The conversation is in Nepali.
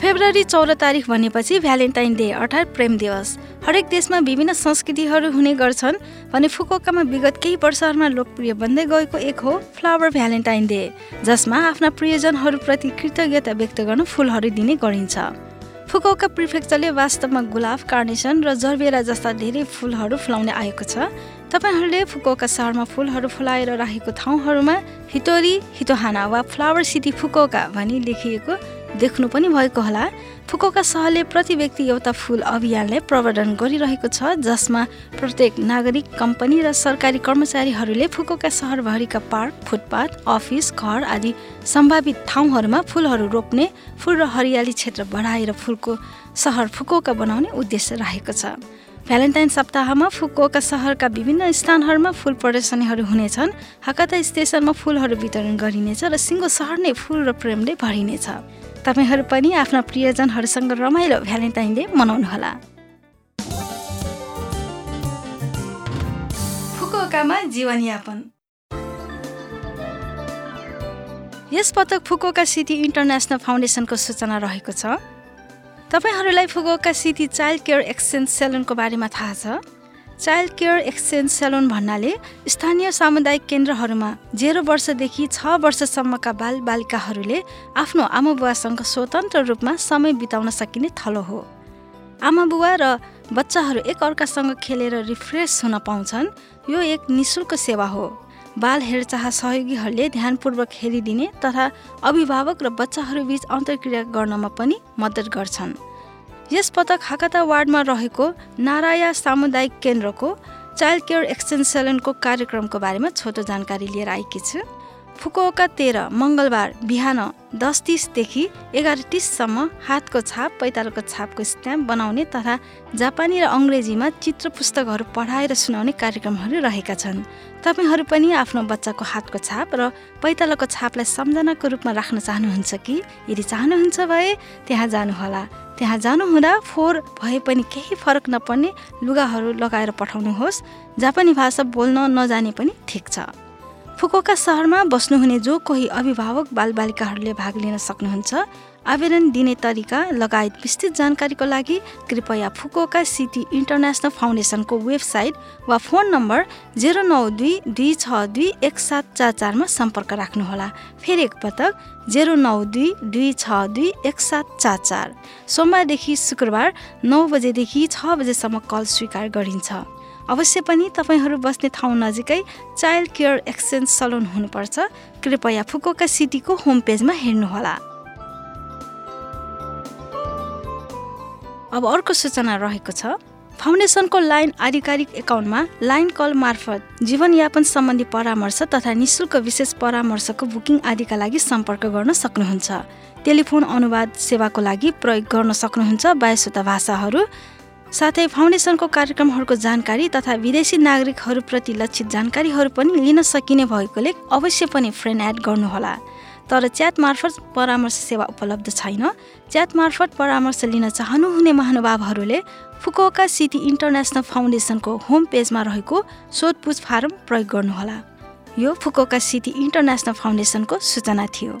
फेब्रुअरी चौध तारिक भनेपछि भ्यालेन्टाइन डे अर्थात् प्रेम दिवस। हरेक देशमा विभिन्न संस्कृतिहरू हुने गर्छन्। भने फुकोकामा विगत केही वर्षहरूमा लोकप्रिय बन्दै गएको एक हो फ्लावर भ्यालेन्टाइन डे जसमा आफ्ना प्रियजनहरूप्रति कृतज्ञता व्यक्त गर्न फुलहरू दिने गरिन्छ। फुकोका प्रिफेक्चरले वास्तवमा गुलाब कार्नेसन र जर्बेरा जस्ता धेरै फुलहरू फुलाउने आएको छ। तपाईँहरूले फुकोका सहरमा फुलहरू फुलाएर राखेको ठाउँहरूमा हितोरी हितोहाना वा फ्लावर सिटी फुकोका भनी लेखिएको देख्नु पनि भएको होला। फुकोका सहरले प्रति व्यक्ति एउटा फुल अभियानलाई प्रवर्धन गरिरहेको छ जसमा प्रत्येक नागरिक कम्पनी र सरकारी कर्मचारीहरूले फुकोका सहरभरिका पार्क फुटपाथ अफिस घर आदि सम्भावित ठाउँहरूमा फुलहरू रोप्ने फुल र हरियाली क्षेत्र बढाएर फुलको सहर फुकोका बनाउने उद्देश्य राखेको छ। भ्यालेन्टाइन सप्ताहमा फुकोका सहरका विभिन्न स्थानहरूमा फुल प्रदर्शनीहरू हुनेछन्। हाकाता स्टेसनमा फुलहरू वितरण गरिनेछ र सिङ्गो सहर नै फुल र प्रेमले भरिनेछ। तपाईँहरू पनि आफ्ना प्रियजनहरूसँग रमाइलो भ्यालेन्टाइन डे मनाउनुहोला। फुकुओकामा जीवनयापन। यस पटक फुकुओका सिटी इन्टरनेसनल फाउन्डेसनको सूचना रहेको छ। तपाईँहरूलाई Fukuoka city child care exchange सेलुनको बारेमा थाहा छ? चाइल्ड केयर एक्सचेन्ज सेलुन भन्नाले स्थानीय सामुदायिक केन्द्रहरूमा जेरो वर्षदेखि छ वर्षसम्मका बाल बालिकाहरूले आफ्नो आमा बुवासँग स्वतन्त्र रूपमा समय बिताउन सकिने थलो हो। आमा बुवा र बच्चाहरू एक अर्कासँग खेलेर रिफ्रेस हुन पाउँछन् यो एक निशुल्क सेवा हो। बाल हेरचाह सहयोगीहरूले ध्यानपूर्वक हेरिदिने तथा अभिभावक र बच्चाहरूबीच अन्तर्क्रिया गर्नमा पनि मद्दत गर्छन्। यस पटक हाकाता वार्डमा रहेको नाराया सामुदायिक केन्द्रको चाइल्ड केयर एक्सचेन्ज सेलुनको कार्यक्रमको बारेमा छोटो जानकारी लिएर आएकी छु। फुकुओका तेह्र मङ्गलबार बिहान दस तिसदेखि एघार तिससम्म हातको छाप पैतालोको छापको स्ट्याम्प बनाउने तथा जापानी र अङ्ग्रेजीमा चित्र पुस्तकहरू पढाएर सुनाउने कार्यक्रमहरू रहेका छन्। तपाईँहरू पनि आफ्नो बच्चाको हातको छाप र पैतालोको छापलाई सम्झनाको रूपमा राख्न चाहनुहुन्छ कि? यदि चाहनुहुन्छ भए त्यहाँ जानुहोला। त्यहाँ जानुहुँदा फोहोर भए पनि केही फरक नपर्ने लुगाहरू लगाएर पठाउनुहोस्। जापानी भाषा बोल्न नजाने पनि ठिक छ। फुकोका सहरमा बस्नुहुने जो कोही अभिभावक बालबालिकाहरूले भाग लिन सक्नुहुन्छ आवेदन दिने तरिका लगायत विस्तृत जानकारीको लागि कृपया फुकोका सिटी इन्टरनेसनल फाउन्डेसनको वेबसाइट वा फोन नम्बर जेरो नौ दुई दुई छ दुई एक सात चार चारमा सम्पर्क राख्नुहोला। फेरि एकपटक जेरो नौ दुई दुई छ दुई एक सात चार चार। सोमबारदेखि शुक्रबार नौ बजेदेखि छ बजेसम्म कल स्वीकार गरिन्छ। अवश्य पनि तपाईँहरू बस्ने ठाउँ नजिकै चाइल्ड केयर एक्सचेन्ज सलुन हुनुपर्छ। कृपया फुकोका सिटीको होम पेजमा हेर्नुहोला। अब अर्को सूचना रहेको छ। फाउन्डेसनको लाइन आधिकारिक एकाउन्टमा लाइन कल मार्फत जीवनयापन सम्बन्धी परामर्श तथा निशुल्क विशेष परामर्शको बुकिङ आदिका लागि सम्पर्क गर्न सक्नुहुन्छ। टेलिफोन अनुवाद सेवाको लागि प्रयोग गर्न सक्नुहुन्छ बायसुता भाषाहरू। साथै फाउन्डेसनको कार्यक्रमहरूको जानकारी तथा विदेशी नागरिकहरूप्रति लक्षित जानकारीहरू पनि लिन सकिने भएकोले अवश्य पनि फ्रेन्ड एड गर्नुहोला। तर च्याट मार्फत परामर्श सेवा उपलब्ध छैन। च्याट मार्फत परामर्श लिन चाहनुहुने महानुभावहरूले फुकोका सिटी इन्टरनेसनल फाउन्डेसनको होम पेजमा रहेको सोधपुछ फारम प्रयोग गर्नुहोला। यो फुकोका सिटी इन्टरनेसनल फाउन्डेसनको सूचना थियो।